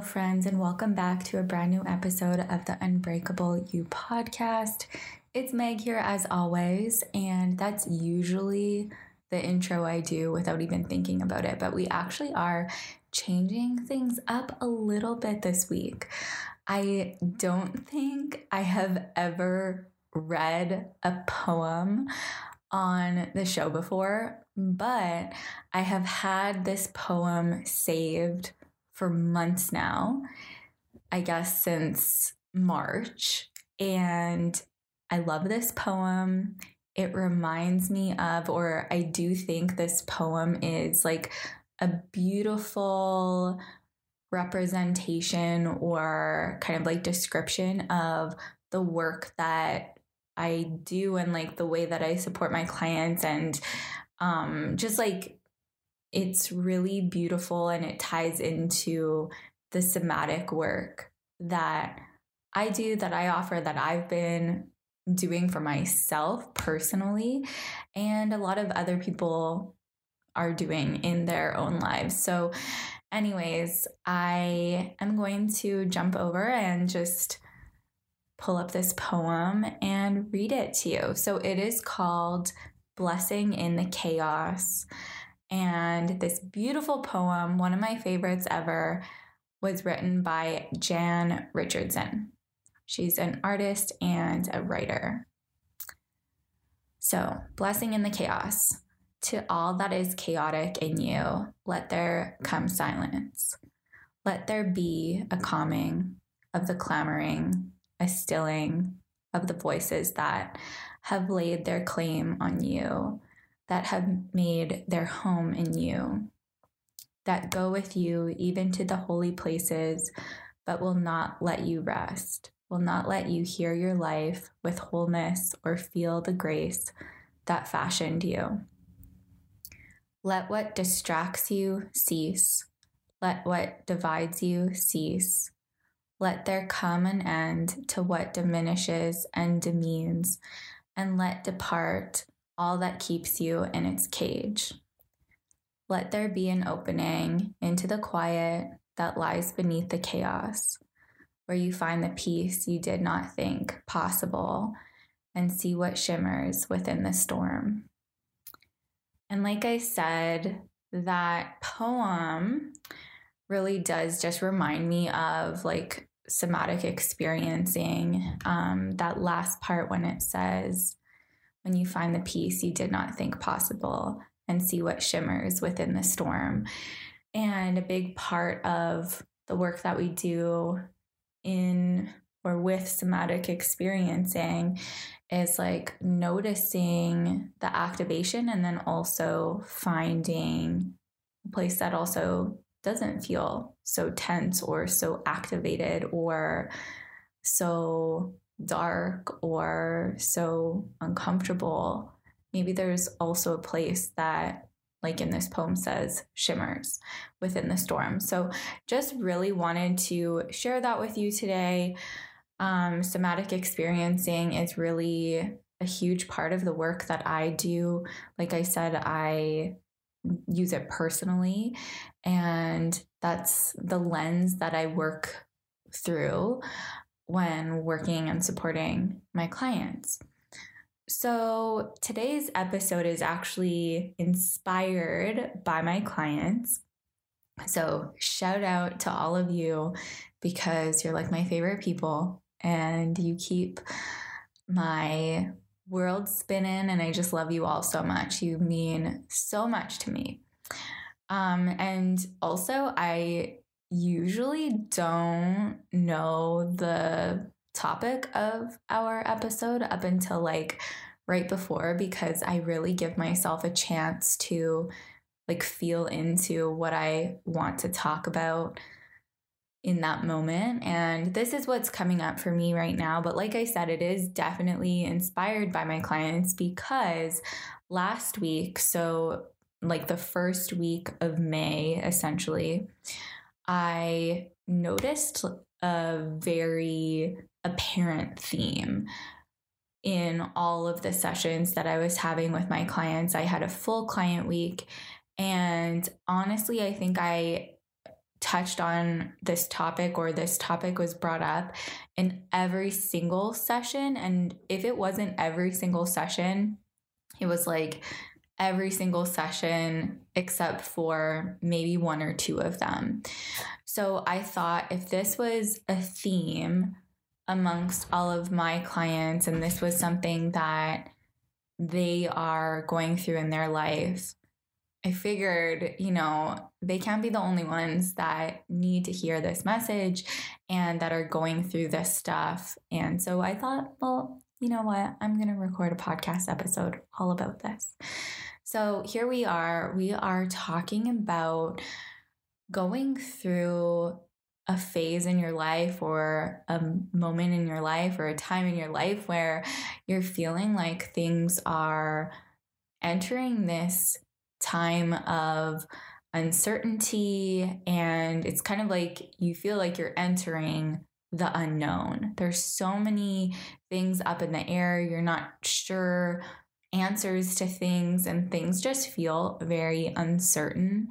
Friends, and welcome back to a brand new episode of the Unbreakable You podcast. It's Meg here as always, and that's usually the intro I do without even thinking about it. But we actually are changing things up a little bit this week. I don't think I have ever read a poem on the show before, but I have had this poem saved for months now, I guess since March. And I love this poem. It reminds me of, or I do think this poem is like a beautiful representation or kind of like description of the work that I do and like the way that I support my clients and um, just like it's really beautiful and it ties into the somatic work that I do, that I offer, that I've been doing for myself personally, and a lot of other people are doing in their own lives. So, anyways, I am going to jump over and just pull up this poem and read it to you. So, it is called Blessing in the Chaos. And this beautiful poem, one of my favorites ever, was written by Jan Richardson. She's an artist and a writer. So, blessing in the chaos. To all that is chaotic in you, let there come silence. Let there be a calming of the clamoring, a stilling of the voices that have laid their claim on you that have made their home in you, that go with you even to the holy places, but will not let you rest, will not let you hear your life with wholeness or feel the grace that fashioned you. Let what distracts you cease. Let what divides you cease. Let there come an end to what diminishes and demeans, and let depart all that keeps you in its cage. Let there be an opening into the quiet that lies beneath the chaos, where you find the peace you did not think possible and see what shimmers within the storm. And like I said, that poem really does just remind me of like somatic experiencing. Um, that last part when it says, when you find the peace you did not think possible and see what shimmers within the storm. And a big part of the work that we do in or with somatic experiencing is like noticing the activation and then also finding a place that also doesn't feel so tense or so activated or so dark or so uncomfortable, maybe there's also a place that, like in this poem says, shimmers within the storm. So just really wanted to share that with you today. Um, somatic experiencing is really a huge part of the work that I do. Like I said, I use it personally, and that's the lens that I work through when working and supporting my clients. So, today's episode is actually inspired by my clients. So, shout out to all of you because you're like my favorite people and you keep my world spinning, and I just love you all so much. You mean so much to me. Um, and also, I usually don't know the topic of our episode up until like right before because I really give myself a chance to like feel into what I want to talk about in that moment. And this is what's coming up for me right now. But like I said, it is definitely inspired by my clients because last week, so like the first week of May, essentially, I noticed a very apparent theme in all of the sessions that I was having with my clients. I had a full client week. And honestly, I think I touched on this topic or this topic was brought up in every single session. And if it wasn't every single session, it was like every single session except for maybe one or two of them. So I thought if this was a theme amongst all of my clients and this was something that they are going through in their life, I figured, you know, they can't be the only ones that need to hear this message and that are going through this stuff. And so I thought, well, you know what? I'm going to record a podcast episode all about this. So here we are. We are talking about going through a phase in your life or a moment in your life or a time in your life where you're feeling like things are entering this time of uncertainty and it's kind of like you feel like you're entering the unknown. There's so many things up in the air. You're not sure answers to things and things just feel very uncertain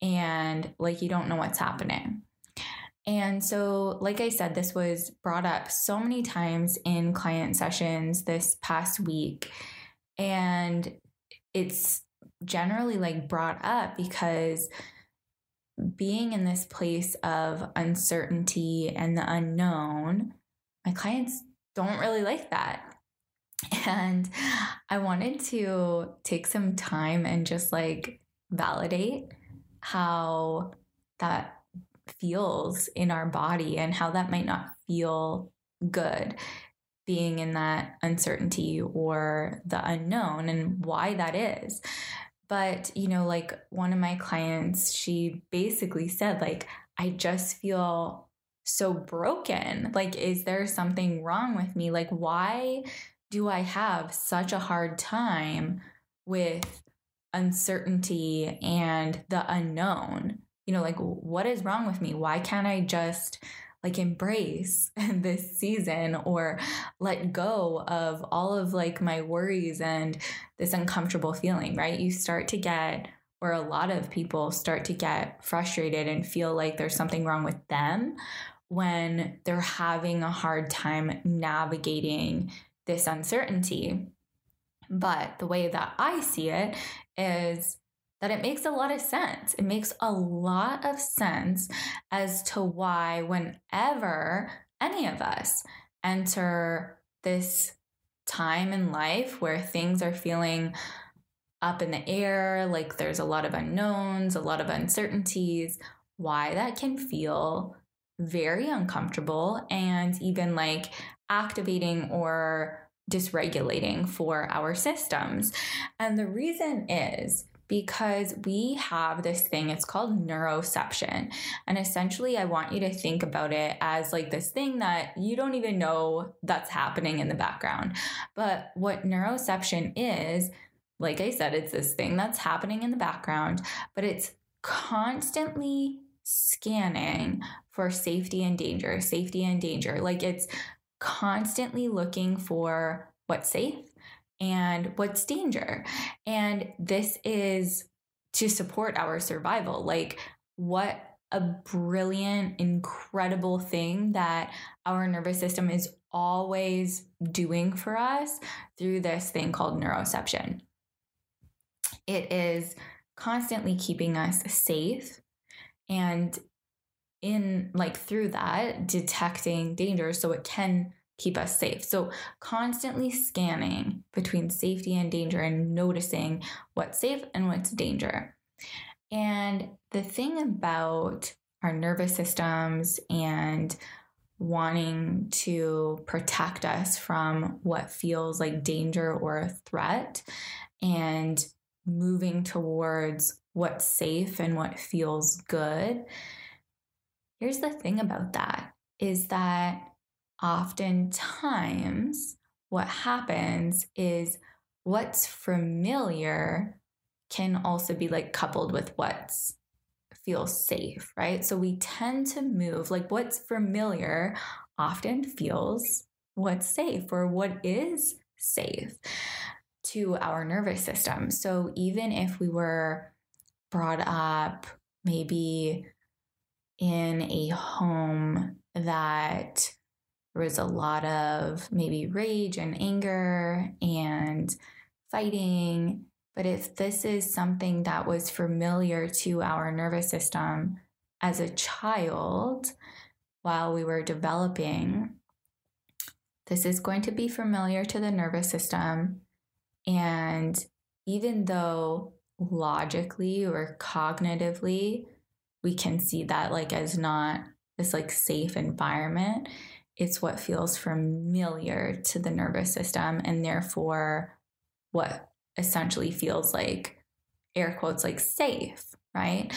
and like you don't know what's happening. And so, like I said, this was brought up so many times in client sessions this past week. And it's generally like brought up because being in this place of uncertainty and the unknown, my clients don't really like that. And I wanted to take some time and just like validate how that feels in our body and how that might not feel good being in that uncertainty or the unknown and why that is. But, you know, like one of my clients, she basically said, like, I just feel so broken. Like, is there something wrong with me? Like, why do I have such a hard time with uncertainty and the unknown? You know, like, what is wrong with me? Why can't I just like embrace this season or let go of all of like my worries and this uncomfortable feeling, right? You start to get or a lot of people start to get frustrated and feel like there's something wrong with them when they're having a hard time navigating this uncertainty. But the way that I see it is that it makes a lot of sense. It makes a lot of sense as to why, whenever any of us enter this time in life where things are feeling up in the air, like there's a lot of unknowns, a lot of uncertainties, why that can feel very uncomfortable and even like activating or dysregulating for our systems. And the reason is because we have this thing, it's called neuroception. And essentially, I want you to think about it as like this thing that you don't even know that's happening in the background. But what neuroception is, like I said, it's this thing that's happening in the background, but it's constantly scanning for safety and danger, safety and danger. Like it's constantly looking for what's safe and what's danger. And this is to support our survival. Like, what a brilliant, incredible thing that our nervous system is always doing for us through this thing called neuroception. It is constantly keeping us safe and in like through that detecting danger so it can keep us safe. So, constantly scanning between safety and danger and noticing what's safe and what's danger. And the thing about our nervous systems and wanting to protect us from what feels like danger or a threat and moving towards what's safe and what feels good. Here's the thing about that is that oftentimes what happens is what's familiar can also be like coupled with what's feels safe, right? So we tend to move like what's familiar often feels what's safe or what is safe to our nervous system. So even if we were brought up maybe in a home that there was a lot of maybe rage and anger and fighting. But if this is something that was familiar to our nervous system as a child while we were developing, this is going to be familiar to the nervous system. And even though logically or cognitively, we can see that like as not this like safe environment, it's what feels familiar to the nervous system and therefore what essentially feels like air quotes like safe right?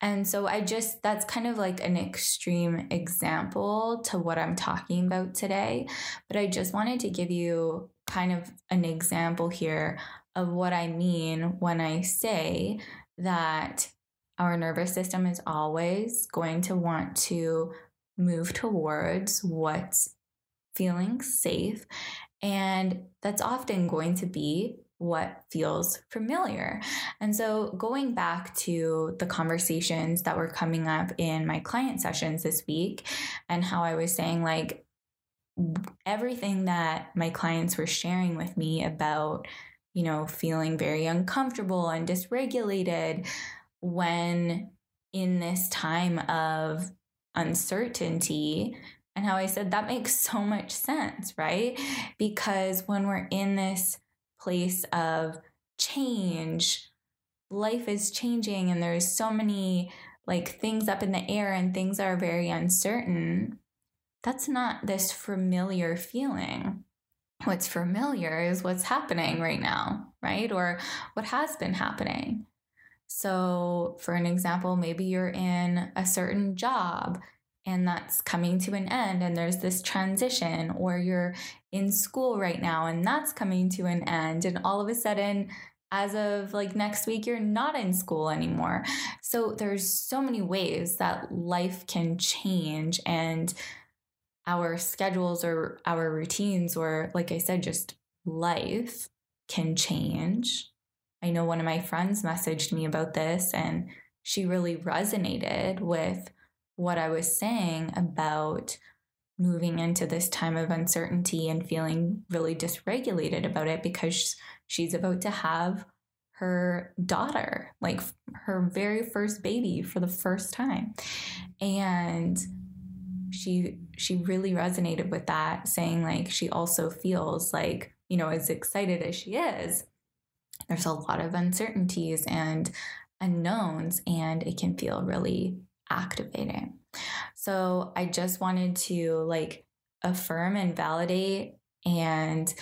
And so i just that's kind of like an extreme example to what i'm talking about today but i just wanted to give you kind of an example here of what i mean when i say that our nervous system is always going to want to move towards what's feeling safe. And that's often going to be what feels familiar. And so, going back to the conversations that were coming up in my client sessions this week, and how I was saying, like, everything that my clients were sharing with me about, you know, feeling very uncomfortable and dysregulated when in this time of uncertainty and how I said that makes so much sense, right? Because when we're in this place of change, life is changing and there's so many like things up in the air and things are very uncertain. That's not this familiar feeling. What's familiar is what's happening right now, right? Or what has been happening. So, for an example, maybe you're in a certain job and that's coming to an end and there's this transition or you're in school right now and that's coming to an end and all of a sudden as of like next week you're not in school anymore so there's so many ways that life can change and our schedules or our routines or like i said just life can change I know one of my friends messaged me about this and she really resonated with what I was saying about moving into this time of uncertainty and feeling really dysregulated about it because she's about to have her daughter, like her very first baby for the first time. And she she really resonated with that saying like she also feels like, you know, as excited as she is, there's a lot of uncertainties and unknowns, and it can feel really activating. So I just wanted to like affirm and validate and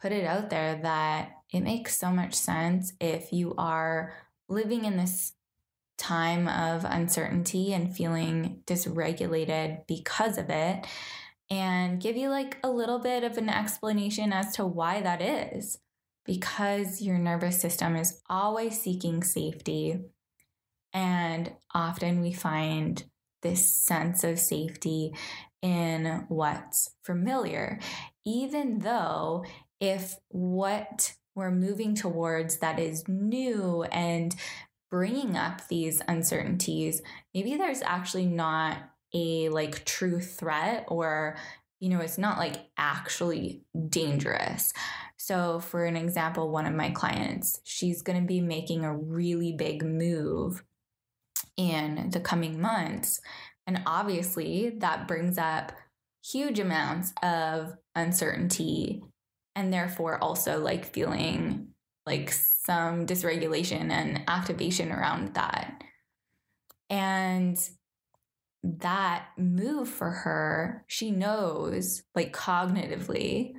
put it out there that it makes so much sense if you are living in this time of uncertainty and feeling dysregulated because of it and give you like a little bit of an explanation as to why that is because your nervous system is always seeking safety. And often we find this sense of safety in what's familiar, even though if what we're moving towards that is new and bringing up these uncertainties, maybe there's actually not a like true threat or you know, it's not like actually dangerous. So, for an example, one of my clients, she's going to be making a really big move in the coming months. And obviously, that brings up huge amounts of uncertainty and therefore also like feeling like some dysregulation and activation around that. And that move for her, she knows, like cognitively,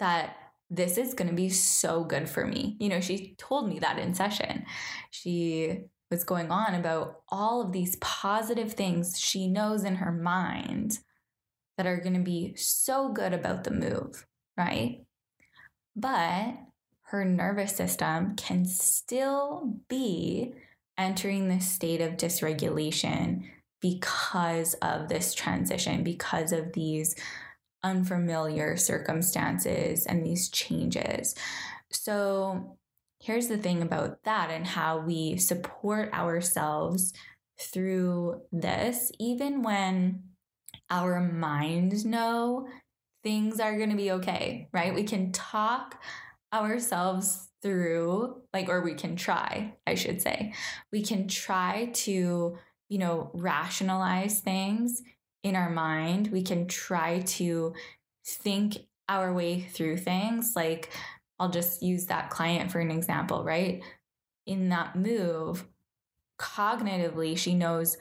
that this is going to be so good for me. You know, she told me that in session. She was going on about all of these positive things she knows in her mind that are going to be so good about the move, right? But her nervous system can still be entering this state of dysregulation because of this transition, because of these unfamiliar circumstances and these changes. So, here's the thing about that and how we support ourselves through this, even when our minds know things are going to be okay, right? We can talk ourselves through, like, or we can try, I should say. We can try to, you know, rationalize things in our mind. We can try to think our way through things. Like, I'll just use that client for an example, right? In that move, cognitively, she knows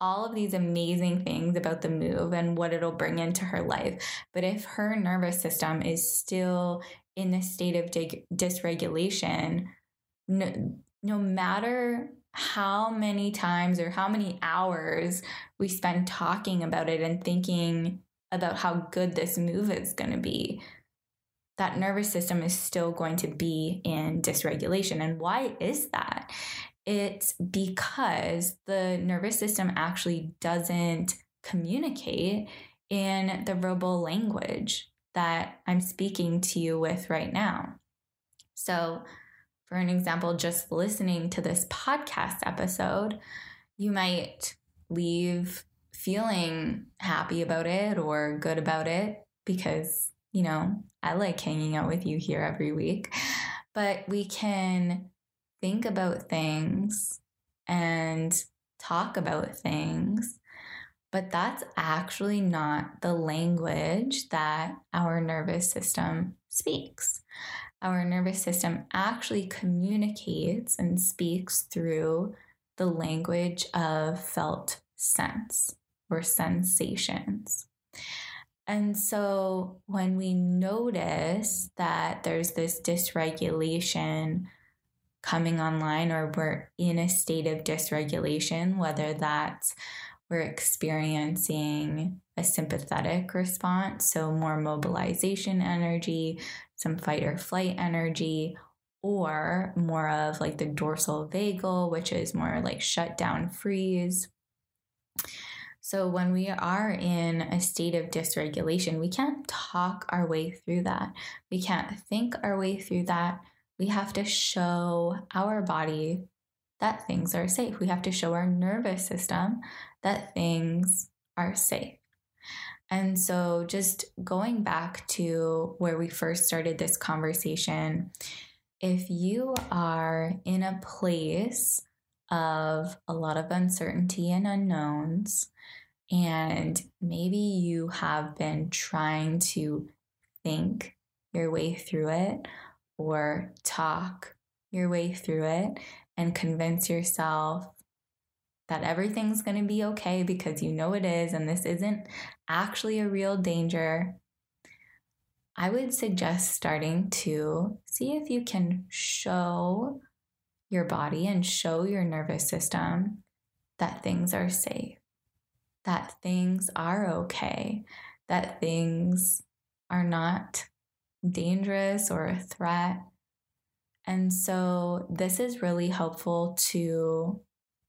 all of these amazing things about the move and what it'll bring into her life. But if her nervous system is still in this state of dig- dysregulation, no, no matter how many times or how many hours we spend talking about it and thinking about how good this move is going to be, that nervous system is still going to be in dysregulation. And why is that? It's because the nervous system actually doesn't communicate in the verbal language that I'm speaking to you with right now. So, for an example, just listening to this podcast episode, you might leave feeling happy about it or good about it because, you know, I like hanging out with you here every week. But we can think about things and talk about things, but that's actually not the language that our nervous system speaks. Our nervous system actually communicates and speaks through the language of felt sense or sensations. And so when we notice that there's this dysregulation coming online or we're in a state of dysregulation, whether that's we're experiencing a sympathetic response, so more mobilization energy, some fight or flight energy, or more of like the dorsal vagal, which is more like shut down freeze. So, when we are in a state of dysregulation, we can't talk our way through that. We can't think our way through that we have to show our body that things are safe. We have to show our nervous system that things are safe. And so, just going back to where we first started this conversation, if you are in a place of a lot of uncertainty and unknowns, and maybe you have been trying to think your way through it, or talk your way through it and convince yourself that everything's going to be okay because you know it is and this isn't actually a real danger, I would suggest starting to see if you can show your body and show your nervous system that things are safe, that things are okay, that things are not dangerous or a threat. And so this is really helpful to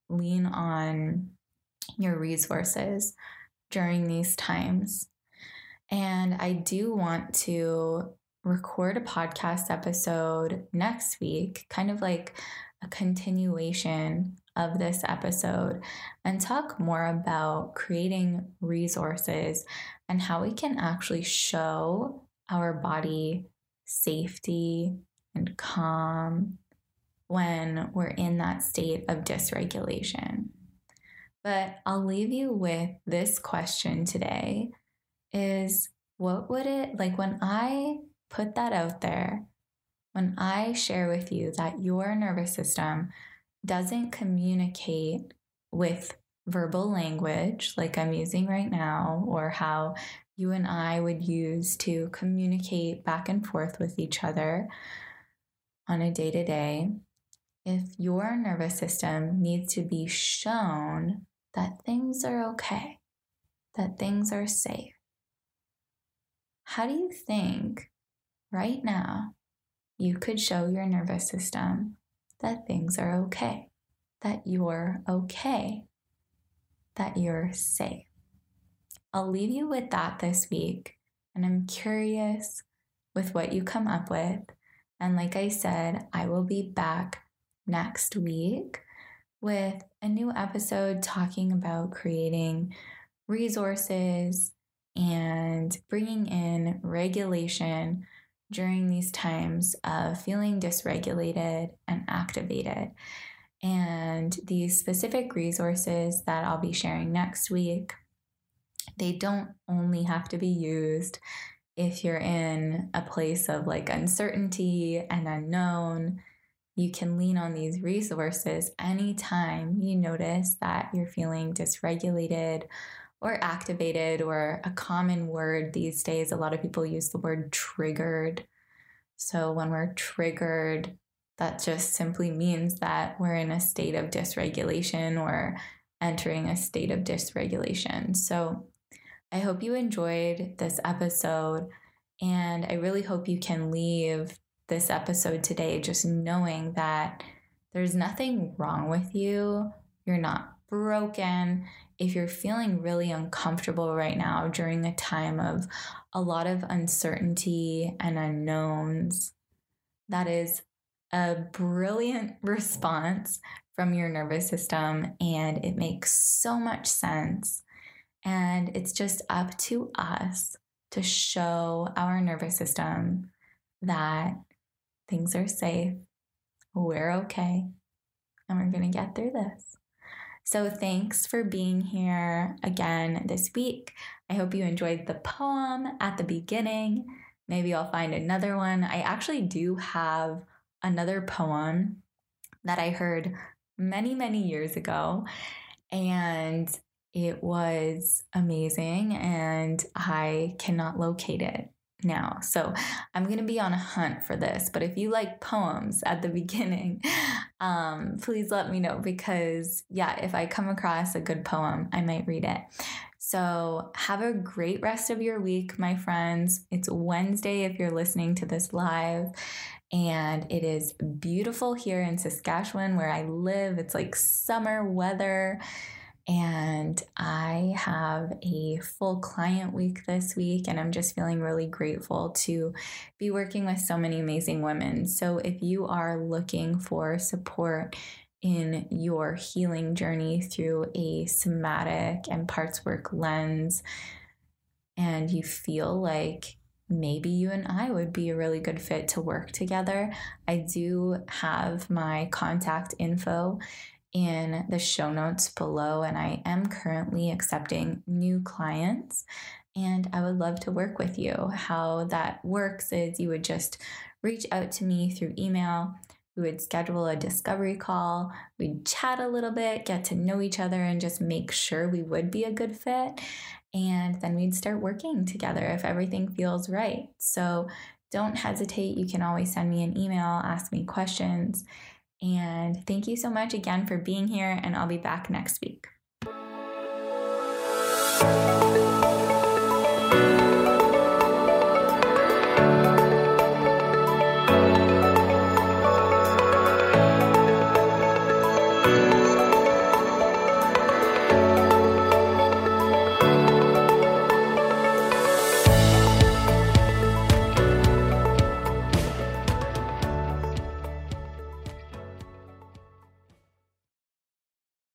lean on your resources during these times. And I do want to record a podcast episode next week, kind of like a continuation of this episode, and talk more about creating resources and how we can actually show our body safety and calm when we're in that state of dysregulation. But I'll leave you with this question today is what would it like when I put that out there, when I share with you that your nervous system doesn't communicate with verbal language like I'm using right now, or how you and I would use to communicate back and forth with each other on a day to day. If your nervous system needs to be shown that things are okay, that things are safe, how do you think right now you could show your nervous system that things are okay, that you're okay, that you're safe? I'll leave you with that this week, and I'm curious with what you come up with. And like I said, I will be back next week with a new episode talking about creating resources and bringing in regulation during these times of feeling dysregulated and activated. And these specific resources that I'll be sharing next week, they don't only have to be used if you're in a place of like uncertainty and unknown you can lean on these resources anytime you notice that you're feeling dysregulated or activated, or a common word these days. A lot of people use the word triggered. So when we're triggered, that just simply means that we're in a state of dysregulation or entering a state of dysregulation. So I hope you enjoyed this episode, and I really hope you can leave this episode today just knowing that there's nothing wrong with you. You're not broken. If you're feeling really uncomfortable right now during a time of a lot of uncertainty and unknowns, that is a brilliant response from your nervous system and it makes so much sense. And it's just up to us to show our nervous system that Things are safe. We're okay. And we're going to get through this. So, thanks for being here again this week. I hope you enjoyed the poem at the beginning. Maybe I'll find another one. I actually do have another poem that I heard many, many years ago. And it was amazing, and I cannot locate it now. So I'm going to be on a hunt for this. But if you like poems at the beginning, um, please let me know because, yeah, if I come across a good poem, I might read it. So have a great rest of your week, my friends. It's Wednesday if you're listening to this live. And it is beautiful here in Saskatchewan where I live. It's like summer weather. And I have a full client week this week, and I'm just feeling really grateful to be working with so many amazing women. So, if you are looking for support in your healing journey through a somatic and parts work lens, and you feel like maybe you and I would be a really good fit to work together, I do have my contact info in the show notes below, and I am currently accepting new clients. And I would love to work with you. How that works is you would just reach out to me through email. We would schedule a discovery call. We'd chat a little bit, get to know each other, and just make sure we would be a good fit. And then we'd start working together if everything feels right. So don't hesitate. You can always send me an email, ask me questions. And thank you so much again for being here, and I'll be back next week.